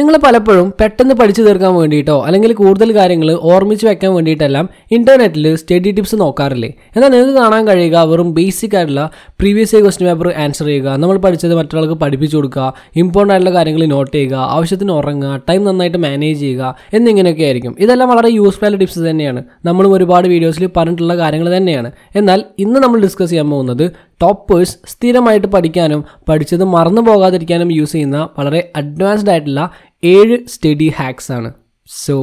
നിങ്ങൾ പലപ്പോഴും പെട്ടെന്ന് പഠിച്ചു തീർക്കാൻ വേണ്ടിയിട്ടോ അല്ലെങ്കിൽ കൂടുതൽ കാര്യങ്ങൾ ഓർമ്മിച്ച് വെക്കാൻ വേണ്ടിയിട്ടെല്ലാം ഇന്റർനെറ്റിൽ സ്റ്റഡി ടിപ്സ് നോക്കാറില്ലേ? എന്നാൽ നിങ്ങൾക്ക് കാണാൻ കഴിയുക വെറും ബേസിക് ആയിട്ടുള്ള previous year question paper answer ചെയ്യുക നമ്മൾ പഠിച്ചത് മറ്റൊരാൾക്ക് പഠിപ്പിച്ചു കൊടുക്കുക ഇമ്പോർട്ടന്റ് ആയിട്ടുള്ള കാര്യങ്ങൾ നോട്ട് ചെയ്യുക ആവശ്യത്തിന് ഉറങ്ങുക ടൈം നന്നായിട്ട് മാനേജ് ചെയ്യുക എന്നിങ്ങനെയൊക്കെ ആയിരിക്കും. ഇതെല്ലാം വളരെ യൂസ്ഫുൾ ടിപ്സ് തന്നെയാണ്. നമ്മളും ഒരുപാട് വീഡിയോസിൽ പറഞ്ഞിട്ടുള്ള കാര്യങ്ങൾ തന്നെയാണ്. എന്നാൽ ഇന്ന് നമ്മൾ ഡിസ്കസ് ചെയ്യാൻ പോകുന്നത് ടോപ്പേഴ്സ് സ്ഥിരമായിട്ട് പഠിക്കാനും പഠിച്ചത് മറന്നു പോകാതിരിക്കാനും യൂസ് ചെയ്യുന്ന വളരെ അഡ്വാൻസ്ഡ് ആയിട്ടുള്ള ഏഴ് സ്റ്റഡി ഹാക്സ് ആണ്. So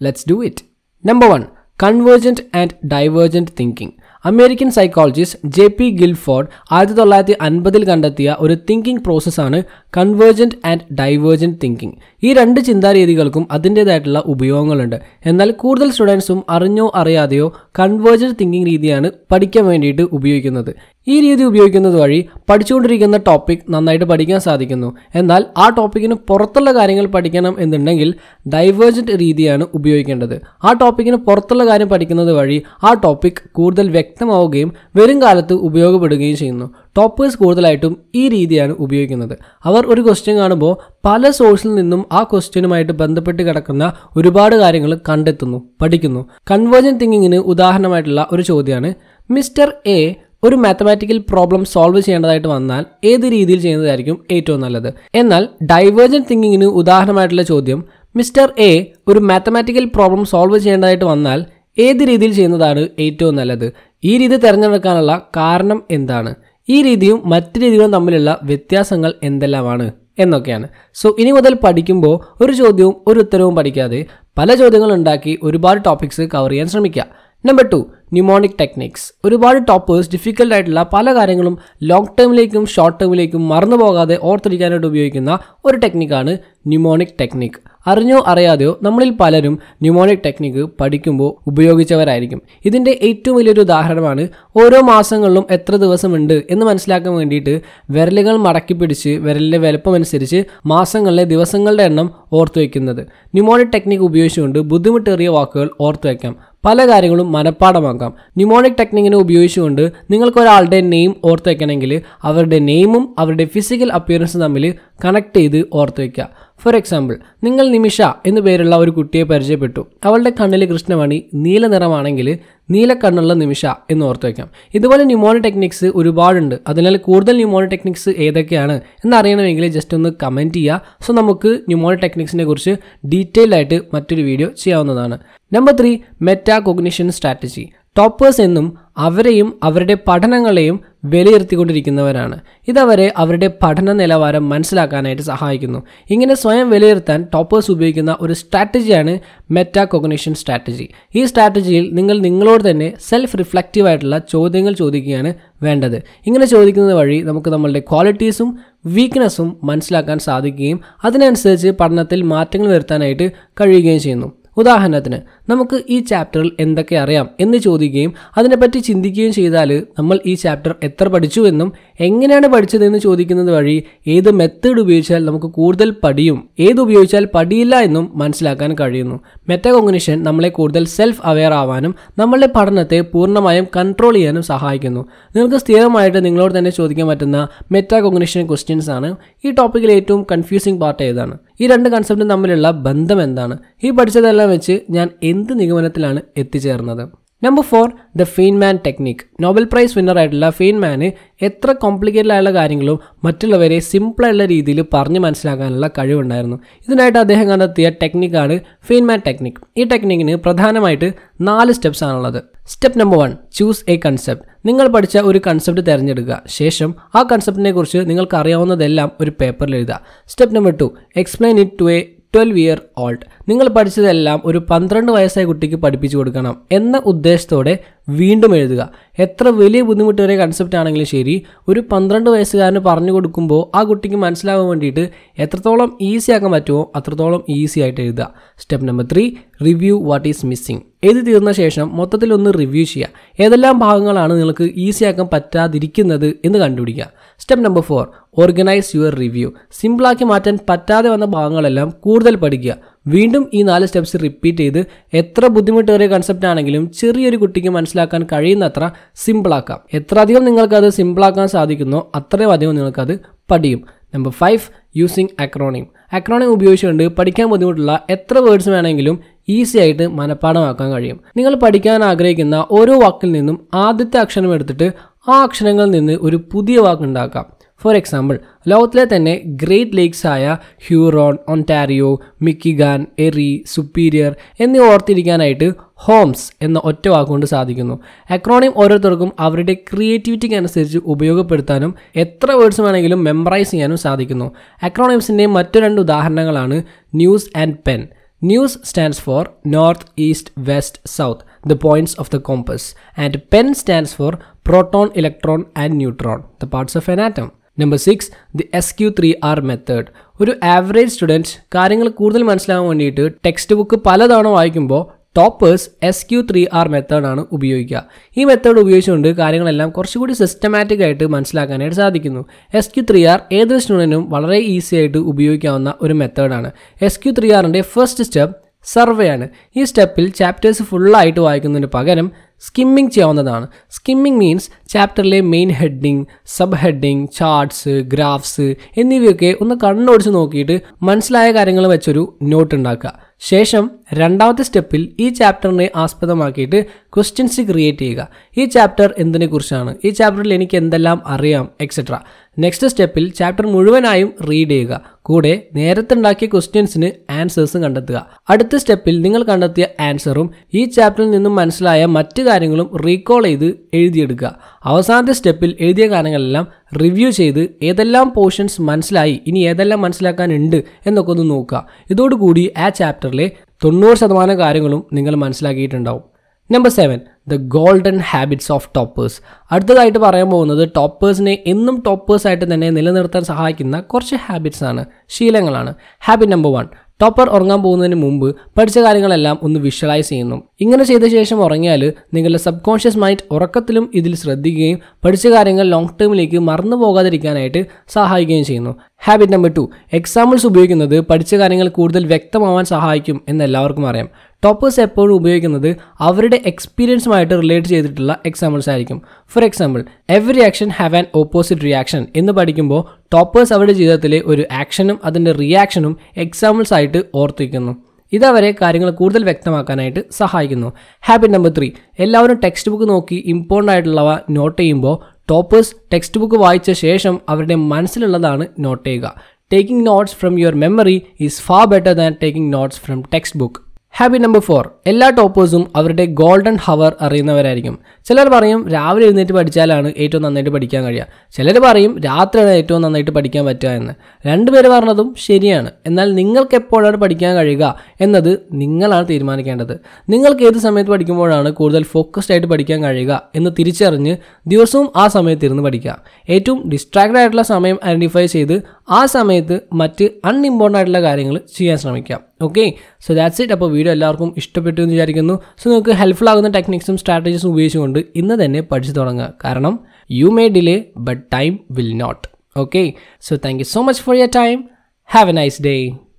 let's do it number one convergent and divergent thinking American psychologist J P Guilford ആയിരത്തി തൊള്ളായിരത്തി അൻപതിൽ കണ്ടെത്തിയ ഒരു തിങ്കിങ് പ്രോസസ്സാണ് കൺവേർജന്റ് ആൻഡ് ഡൈവേർജന്റ് തിങ്കിങ് ഈ രണ്ട് ചിന്താരീതികൾക്കും അതിന്റേതായിട്ടുള്ള ഉപയോഗങ്ങളുണ്ട്. എന്നാൽ കൂടുതൽ സ്റ്റുഡൻസും അറിഞ്ഞോ അറിയാതെയോ കൺവേർജന്റ് തിങ്കിങ് രീതിയാണ് പഠിക്കാൻ വേണ്ടിയിട്ട് ഉപയോഗിക്കുന്നത്. ഈ രീതി ഉപയോഗിക്കുന്നത് വഴി പഠിച്ചുകൊണ്ടിരിക്കുന്ന ടോപ്പിക് നന്നായിട്ട് പഠിക്കാൻ സാധിക്കുന്നു. എന്നാൽ ആ ടോപ്പിക്കിന് പുറത്തുള്ള കാര്യങ്ങൾ പഠിക്കണം എന്നുണ്ടെങ്കിൽ ഡൈവേർജന്റ് രീതിയാണ് ഉപയോഗിക്കേണ്ടത്. ആ ടോപ്പിക്കിന് പുറത്തുള്ള കാര്യം പഠിക്കുന്നത് വഴി ആ ടോപ്പിക് കൂടുതൽ വ്യക്തമാവുകയും വരും കാലത്ത് ഉപയോഗപ്പെടുകയും ചെയ്യുന്നു. ടോപ്പേഴ്സ് കൂടുതലായിട്ടും ഈ രീതിയാണ് ഉപയോഗിക്കുന്നത്. അവർ ഒരു ക്വസ്റ്റ്യൻ കാണുമ്പോൾ പല സോഴ്സിൽ നിന്നും ആ ക്വസ്റ്റ്യനുമായിട്ട് ബന്ധപ്പെട്ട് കിടക്കുന്ന ഒരുപാട് കാര്യങ്ങൾ കണ്ടെത്തുന്നു പഠിക്കുന്നു. കൺവേർജൻ തിങ്കിങ്ങിന് ഉദാഹരണമായിട്ടുള്ള ഒരു ചോദ്യമാണ്. മിസ്റ്റർ എ ഒരു മാത്തമാറ്റിക്കൽ പ്രോബ്ലം സോൾവ് ചെയ്യേണ്ടതായിട്ട് വന്നാൽ ഏത് രീതിയിൽ ചെയ്യുന്നതായിരിക്കും ഏറ്റവും നല്ലത്? എന്നാൽ ഡൈവേർജൻ തിങ്കിങ്ങിന് ഉദാഹരണമായിട്ടുള്ള ചോദ്യം മിസ്റ്റർ എ ഒരു മാത്തമാറ്റിക്കൽ പ്രോബ്ലം സോൾവ് ചെയ്യേണ്ടതായിട്ട് വന്നാൽ ഏത് രീതിയിൽ ചെയ്യുന്നതാണ് ഏറ്റവും നല്ലത്? ഈ രീതി തിരഞ്ഞെടുക്കാനുള്ള കാരണം എന്താണ്? ഈ രീതിയും മറ്റു രീതികളും തമ്മിലുള്ള വ്യത്യാസങ്ങൾ എന്തെല്ലാമാണ് എന്നൊക്കെയാണ്. സോ ഇനി മുതൽ പഠിക്കുമ്പോൾ ഒരു ചോദ്യവും ഒരു ഉത്തരവും പഠിക്കാതെ പല ചോദ്യങ്ങൾ ഉണ്ടാക്കി ഒരുപാട് ടോപ്പിക്സ് കവർ ചെയ്യാൻ ശ്രമിക്കുക. നമ്പർ ടു ന്യൂമോണിക് ടെക്നിക്സ് ഒരുപാട് ടോപ്പേഴ്സ് ഡിഫിക്കൽട്ട് ആയിട്ടുള്ള പല കാര്യങ്ങളും ലോങ് ടേമിലേക്കും ഷോർട്ട് ടേമിലേക്കും മറന്നു പോകാതെ ഓർത്തിരിക്കാനായിട്ട് ഉപയോഗിക്കുന്ന ഒരു ടെക്നിക്കാണ് ന്യൂമോണിക് ടെക്നിക് അറിഞ്ഞോ അറിയാതെയോ നമ്മളിൽ പലരും ന്യൂമോണിക് ടെക്നിക്ക് പഠിക്കുമ്പോൾ ഉപയോഗിച്ചവരായിരിക്കും. ഇതിന്റെ ഏറ്റവും വലിയൊരു ഉദാഹരണമാണ് ഓരോ മാസങ്ങളിലും എത്ര ദിവസമുണ്ട് എന്ന് മനസ്സിലാക്കാൻ വേണ്ടിയിട്ട് വിരലുകൾ മടക്കി പിടിച്ച് വിരലിന്റെ വലുപ്പമനുസരിച്ച് മാസങ്ങളിലെ ദിവസങ്ങളുടെ എണ്ണം ഓർത്തു വയ്ക്കുന്നത് ന്യൂമോണിക് ടെക്നിക്ക് ഉപയോഗിച്ചുകൊണ്ട് ബുദ്ധിമുട്ടേറിയ വാക്കുകൾ ഓർത്തു വയ്ക്കാം പല കാര്യങ്ങളും മനഃപ്പാടമാക്കാം ന്യൂമോണിക് ടെക്നിക്കിനെ ഉപയോഗിച്ചുകൊണ്ട് നിങ്ങൾക്ക് ഒരാളുടെ നെയിം ഓർത്ത് വയ്ക്കണമെങ്കിൽ അവരുടെ നെയിമും അവരുടെ ഫിസിക്കൽ അപ്പിയറൻസും തമ്മിൽ കണക്ട് ചെയ്ത് ഓർത്ത് വയ്ക്കുക ഫോർ എക്സാമ്പിൾ നിങ്ങൾ നിമിഷ എന്നു പേരുള്ള ഒരു കുട്ടിയെ പരിചയപ്പെട്ടു. അവളുടെ കണ്ണിൽ കൃഷ്ണമണി നീല നിറമാണെങ്കിൽ നീല കണ്ണുള്ള നിമിഷ എന്ന് ഓർത്ത് വയ്ക്കാം ഇതുപോലെ ന്യൂമോണി ടെക്നിക്സ് ഒരുപാടുണ്ട്. അതിനാൽ കൂടുതൽ ന്യൂമോണി ടെക്നിക്സ് ഏതൊക്കെയാണ് എന്നറിയണമെങ്കിൽ ജസ്റ്റ് ഒന്ന് കമന്റ് ചെയ്യുക. സോ നമുക്ക് ന്യൂമോണി ടെക്നിക്സിനെ കുറിച്ച് ഡീറ്റെയിൽ ആയിട്ട് മറ്റൊരു വീഡിയോ ചെയ്യാവുന്നതാണ്. Number three metacognition strategy toppers എന്നും അവരെയും അവരുടെ പഠനങ്ങളെയും വിലയിരുത്തിക്കൊണ്ടിരിക്കുന്നവരാണ്. ഇതവരെ അവരുടെ പഠന നിലവാരം മനസ്സിലാക്കാനായിട്ട് സഹായിക്കുന്നു. ഇങ്ങനെ സ്വയം വിലയിരുത്താൻ ടോപ്പേഴ്സ് ഉപയോഗിക്കുന്ന ഒരു സ്ട്രാറ്റജിയാണ് മെറ്റാ കൊഗ്നേഷൻ സ്ട്രാറ്റജി. ഈ സ്ട്രാറ്റജിയിൽ നിങ്ങൾ നിങ്ങളോട് തന്നെ സെൽഫ് റിഫ്ലക്റ്റീവ് ആയിട്ടുള്ള ചോദ്യങ്ങൾ ചോദിക്കുകയാണ് വേണ്ടത്. ഇങ്ങനെ ചോദിക്കുന്നത് വഴി നമുക്ക് നമ്മളുടെ ക്വാളിറ്റീസും വീക്ക്നെസ്സും മനസ്സിലാക്കാൻ സാധിക്കുകയും അതിനനുസരിച്ച് പഠനത്തിൽ മാറ്റങ്ങൾ വരുത്താനായിട്ട് കഴിയുകയും ചെയ്യുന്നു. ഉദാഹരണത്തിന് നമുക്ക് ഈ ചാപ്റ്ററിൽ എന്തൊക്കെ അറിയാം എന്ന് ചോദിക്കുകയും അതിനെപ്പറ്റി ചിന്തിക്കുകയും ചെയ്താൽ നമ്മൾ ഈ ചാപ്റ്റർ എത്ര പഠിച്ചു എന്നും എങ്ങനെയാണ് പഠിച്ചതെന്ന് ചോദിക്കുന്നത് വഴി ഏത് മെത്തേഡ് ഉപയോഗിച്ചാൽ നമുക്ക് കൂടുതൽ പഠിയും ഏത് ഉപയോഗിച്ചാൽ പഠിയില്ല എന്നും മനസ്സിലാക്കാൻ കഴിയുന്നു. മെറ്റാകോഗ്നിഷൻ നമ്മളെ കൂടുതൽ സെൽഫ് അവെയർ ആവാനും നമ്മളുടെ പഠനത്തെ പൂർണമായും കൺട്രോൾ ചെയ്യാനും സഹായിക്കുന്നു. നിങ്ങൾക്ക് സ്ഥിരമായിട്ട് നിങ്ങളോട് തന്നെ ചോദിക്കാൻ പറ്റുന്ന മെറ്റാകോഗ്നിഷൻ ക്വസ്റ്റ്യൻസ് ആണ്. ഈ ടോപ്പിക്കിൽ ഏറ്റവും കൺഫ്യൂസിംഗ് പാർട്ട് ഏതാണ്. ഈ രണ്ട് കൺസെപ്റ്റും തമ്മിലുള്ള ബന്ധം എന്താണ്? ഈ പഠിച്ചതെല്ലാം വെച്ച് ഞാൻ എന്ത് നിഗമനത്തിലാണ് എത്തിച്ചേർന്നത്? Number four the Feynman technique Nobel prize winner ആയിട്ടുള്ള ഫീൻമാന് എത്ര കോംപ്ലിക്കേറ്റഡ് ആയുള്ള കാര്യങ്ങളും മറ്റുള്ളവരെ സിമ്പിളായുള്ള രീതിയിൽ പറഞ്ഞ് മനസ്സിലാക്കാനുള്ള കഴിവുണ്ടായിരുന്നു. ഇതിനായിട്ട് അദ്ദേഹം കണ്ടെത്തിയ ടെക്നിക്കാണ് ഫെയിൻമാൻ ടെക്നിക് ഈ ടെക്നിക്കിന് പ്രധാനമായിട്ട് നാല് സ്റ്റെപ്സ് ആണുള്ളത്. Step number one choose a concept നിങ്ങൾ പഠിച്ച ഒരു കൺസെപ്റ്റ് തിരഞ്ഞെടുക്കുക. ശേഷം ആ കൺസെപ്റ്റിനെ കുറിച്ച് നിങ്ങൾക്ക് അറിയാവുന്നതെല്ലാം ഒരു പേപ്പറിൽ എഴുതുക. Step number two explain it to a twelve year old നിങ്ങൾ പഠിച്ചതെല്ലാം ഒരു പന്ത്രണ്ട് വയസ്സായ കുട്ടിക്ക് പഠിപ്പിച്ചു കൊടുക്കണം എന്ന ഉദ്ദേശത്തോടെ വീണ്ടും എഴുതുക. എത്ര വലിയ ബുദ്ധിമുട്ടേറിയ കൺസെപ്റ്റ് ആണെങ്കിലും ശരി ഒരു പന്ത്രണ്ട് വയസ്സുകാരന് പറഞ്ഞു കൊടുക്കുമ്പോൾ ആ കുട്ടിക്ക് മനസ്സിലാവാൻ വേണ്ടിയിട്ട് എത്രത്തോളം ഈസി ആക്കാൻ പറ്റുമോ അത്രത്തോളം ഈസി ആയിട്ട് എഴുതുക. Step number three review what is missing എഴുതി തീർന്ന ശേഷം മൊത്തത്തിൽ ഒന്ന് റിവ്യൂ ചെയ്യുക ഏതെല്ലാം ഭാഗങ്ങളാണ് നിങ്ങൾക്ക് ഈസിയാക്കാൻ പറ്റാതിരിക്കുന്നത് എന്ന് കണ്ടുപിടിക്കുക step number four organise your review സിമ്പിളാക്കി മാറ്റാൻ പറ്റാതെ വന്ന ഭാഗങ്ങളെല്ലാം കൂടുതൽ പഠിക്കുക. വീണ്ടും ഈ നാല് സ്റ്റെപ്സ് റിപ്പീറ്റ് ചെയ്ത് എത്ര ബുദ്ധിമുട്ടേറിയ കൺസെപ്റ്റ് ആണെങ്കിലും ചെറിയൊരു കുട്ടിക്ക് മനസ്സിലാക്കാൻ കഴിയുന്നത്ര സിമ്പിളാക്കാം എത്ര അധികം നിങ്ങൾക്കത് സിമ്പിളാക്കാൻ സാധിക്കുന്നോ അത്രയും അധികം നിങ്ങൾക്കത് പഠിയും. Number five using acronym acronym ഉപയോഗിച്ചുകൊണ്ട് പഠിക്കാൻ ബുദ്ധിമുട്ടുള്ള എത്ര വേർഡ്സ് വേണമെങ്കിലും ഈസി ആയിട്ട് മനഃപ്പാഠമാക്കാൻ കഴിയും. നിങ്ങൾ പഠിക്കാൻ ആഗ്രഹിക്കുന്ന ഓരോ വാക്കിൽ നിന്നും ആദ്യത്തെ അക്ഷരം എടുത്തിട്ട് ആ അക്ഷരങ്ങളിൽ നിന്ന് ഒരു പുതിയ വാക്ക് ഉണ്ടാക്കാം. ഫോർ എക്സാമ്പിൾ ലോകത്തിലെ തന്നെ ഗ്രേറ്റ് ലേക്സ് ആയ Huron Ontario Michigan Erie Superior എന്നിവ ഓർത്തിരിക്കാനായിട്ട് ഹോംസ് എന്ന ഒറ്റ വാക്കുകൊണ്ട് സാധിക്കുന്നു. അക്രോണിം ഓരോരുത്തർക്കും അവരുടെ ക്രിയേറ്റിവിറ്റിക്ക് അനുസരിച്ച് ഉപയോഗപ്പെടുത്താനും എത്ര വേർഡ്സ് വേണമെങ്കിലും മെമ്മറൈസ് ചെയ്യാനും സാധിക്കുന്നു. അക്രോണിംസിന്റെ മറ്റു രണ്ട് ഉദാഹരണങ്ങളാണ് news and pen news stands for north east west south the points of the compass and pen stands for proton electron and neutron the parts of an atom number six the S Q three R method ഒരു average student കാര്യങ്ങൾ കൂടുതൽ മനസ്സിലാകാൻ വേണ്ടിയിട്ട് textbook പലതവണ വായിക്കുമ്പോൾ toppers S Q three R മെത്തേഡാണ് ഉപയോഗിക്കുക. ഈ മെത്തേഡ് ഉപയോഗിച്ചുകൊണ്ട് കാര്യങ്ങളെല്ലാം കുറച്ചുകൂടി സിസ്റ്റമാറ്റിക് ആയിട്ട് മനസ്സിലാക്കാനായിട്ട് സാധിക്കുന്നു. എസ് ക്യു ത്രീ ആർ ഏതൊരു സ്റ്റുഡന്റിനും വളരെ ഈസി ആയിട്ട് ഉപയോഗിക്കാവുന്ന ഒരു മെത്തേഡാണ് എസ് ക്യു ത്രീ ആറിന്റെ ഫസ്റ്റ് സ്റ്റെപ്പ് സർവേ ആണ്. ഈ സ്റ്റെപ്പിൽ ചാപ്റ്റേഴ്സ് ഫുള്ളായിട്ട് വായിക്കുന്നതിന് പകരം സ്കിമ്മിങ് ചെയ്യാവുന്നതാണ്. Skimming means ചാപ്റ്ററിലെ main heading subheading charts graphs എന്നിവയൊക്കെ ഒന്ന് കണ്ണോടിച്ച് നോക്കിയിട്ട് മനസ്സിലായ കാര്യങ്ങൾ വെച്ചൊരു നോട്ട് ഉണ്ടാക്കുക. ശേഷം രണ്ടാമത്തെ സ്റ്റെപ്പിൽ ഈ ചാപ്റ്ററിനെ ആസ്പദമാക്കിയിട്ട് ക്വസ്റ്റ്യൻസ് ക്രിയേറ്റ് ചെയ്യുക. ഈ ചാപ്റ്റർ എന്തിനെ കുറിച്ചാണ് ഈ ചാപ്റ്ററിൽ എനിക്ക് എന്തെല്ലാം അറിയാം എക്സെട്ര നെക്സ്റ്റ് സ്റ്റെപ്പിൽ ചാപ്റ്റർ മുഴുവനായും റീഡ് ചെയ്യുക. കൂടെ നേരത്തെ ഉണ്ടാക്കിയ ക്വസ്റ്റ്യൻസിന് ആൻസേഴ്സും കണ്ടെത്തുക. അടുത്ത സ്റ്റെപ്പിൽ നിങ്ങൾ കണ്ടെത്തിയ ആൻസറും ഈ ചാപ്റ്ററിൽ നിന്നും മനസ്സിലായ മറ്റ് കാര്യങ്ങളും റീകോൾ ചെയ്ത് എഴുതിയെടുക്കുക. അവസാനത്തെ സ്റ്റെപ്പിൽ എഴുതിയ കാര്യങ്ങളെല്ലാം റിവ്യൂ ചെയ്ത് ഏതെല്ലാം പോർഷൻസ് മനസ്സിലായി ഇനി ഏതെല്ലാം മനസ്സിലാക്കാനുണ്ട് എന്നൊക്കെ ഒന്ന് നോക്കുക. ഇതോടുകൂടി ആ ചാപ്റ്ററിലെ തൊണ്ണൂറ് ശതമാനം കാര്യങ്ങളും നിങ്ങൾ മനസ്സിലാക്കിയിട്ടുണ്ടാവും. Number seven the golden habits of toppers അടുത്തതായിട്ട് പറയാൻ പോകുന്നത് ടോപ്പേഴ്സിനെ എന്നും ടോപ്പേഴ്സായിട്ട് തന്നെ നിലനിർത്താൻ സഹായിക്കുന്ന കുറച്ച് ഹാബിറ്റ്സ് ആണ് ശീലങ്ങളാണ്. ഹാബിറ്റ് നമ്പർ വൺ ടോപ്പർ ഉറങ്ങാൻ പോകുന്നതിന് മുമ്പ് പഠിച്ച കാര്യങ്ങളെല്ലാം ഒന്ന് വിഷ്വലൈസ് ചെയ്യുന്നു. ഇങ്ങനെ ചെയ്ത ശേഷം ഉറങ്ങിയാൽ നിങ്ങളുടെ സബ് കോൺഷ്യസ് മൈൻഡ് ഉറക്കത്തിലും ഇതിൽ ശ്രദ്ധിക്കുകയും പഠിച്ച കാര്യങ്ങൾ ലോങ് ടേമിലേക്ക് മറന്നു പോകാതിരിക്കാനായിട്ട് സഹായിക്കുകയും ചെയ്യുന്നു. ഹാബിറ്റ് നമ്പർ ടു എക്സാമ്പിൾസ് ഉപയോഗിക്കുന്നത് പഠിച്ച കാര്യങ്ങൾ കൂടുതൽ വ്യക്തമാവാൻ സഹായിക്കും എന്ന് എല്ലാവർക്കും അറിയാം. ടോപ്പേഴ്സ് എപ്പോഴും ഉപയോഗിക്കുന്നത് അവരുടെ എക്സ്പീരിയൻസുമായിട്ട് റിലേറ്റ് ചെയ്തിട്ടുള്ള എക്സാമ്പിൾസ് ആയിരിക്കും. For example every action have an opposite reaction എന്ന് പഠിക്കുമ്പോൾ ടോപ്പേഴ്സ് അവരുടെ ജീവിതത്തിലെ ഒരു ആക്ഷനും അതിന്റെ റിയാക്ഷനും എക്സാമ്പിൾസ് ആയിട്ട് ഓർത്തിരിക്കുന്നു. ഇതവരെ കാര്യങ്ങൾ കൂടുതൽ വ്യക്തമാക്കാനായിട്ട് സഹായിക്കുന്നു. ഹാബിറ്റ് നമ്പർ ത്രീ എല്ലാവരും ടെക്സ്റ്റ് ബുക്ക് നോക്കി ഇമ്പോർട്ടന്റ് ആയിട്ടുള്ളവ നോട്ട് ചെയ്യുമ്പോൾ ടോപ്പേഴ്സ് ടെക്സ്റ്റ് ബുക്ക് വായിച്ച ശേഷം അവരുടെ മനസ്സിലുള്ളതാണ് നോട്ട് ചെയ്യുക. Taking notes from your memory is far better than taking notes from textbook habit number four എല്ലാ ടോപ്പേഴ്സും അവരുടെ ഗോൾഡൻ ഹവർ അറിയുന്നവരായിരിക്കും. ചിലർ പറയും രാവിലെ എഴുന്നേറ്റ് പഠിച്ചാലാണ് ഏറ്റവും നന്നായിട്ട് പഠിക്കാൻ കഴിയുക. ചിലർ പറയും രാത്രിയാണ് ഏറ്റവും നന്നായിട്ട് പഠിക്കാൻ പറ്റുക എന്ന്. രണ്ടുപേർ പറഞ്ഞതും ശരിയാണ്. എന്നാൽ നിങ്ങൾക്ക് എപ്പോഴാണ് പഠിക്കാൻ കഴിയുക? എന്നത് നിങ്ങളാണ് തീരുമാനിക്കേണ്ടത്. നിങ്ങൾക്ക് ഏത് സമയത്ത് പഠിക്കുമ്പോഴാണ് കൂടുതൽ ഫോക്കസ്ഡ് ആയിട്ട് പഠിക്കാൻ കഴിയുക എന്ന് തിരിച്ചറിഞ്ഞ് ദിവസവും ആ സമയത്ത് ഇരുന്ന് പഠിക്കുക. ഏറ്റവും ഡിസ്ട്രാക്റ്റഡ് ആയിട്ടുള്ള സമയം ഐഡന്റിഫൈ ചെയ്ത് ആ സമയത്ത് മറ്റ് അൺഇമ്പോർട്ടന്റ് ആയിട്ടുള്ള കാര്യങ്ങൾ ചെയ്യാൻ ശ്രമിക്കാം. ഓക്കെ സോ ദാറ്റ്സ് ഇറ്റ് അപ്പോൾ വീഡിയോ എല്ലാവർക്കും ഇഷ്ടപ്പെട്ടു എന്ന് വിചാരിക്കുന്നു. സോ നിങ്ങൾക്ക് ഹെൽപ്ഫുൾ ആകുന്ന ടെക്നിക്സും സ്ട്രാറ്റജീസും ഉപയോഗിച്ചുകൊണ്ട് ഇന്ന് തന്നെ പഠിച്ചു തുടങ്ങുക. കാരണം you may delay but time will not okay so thank you so much for your time have a nice day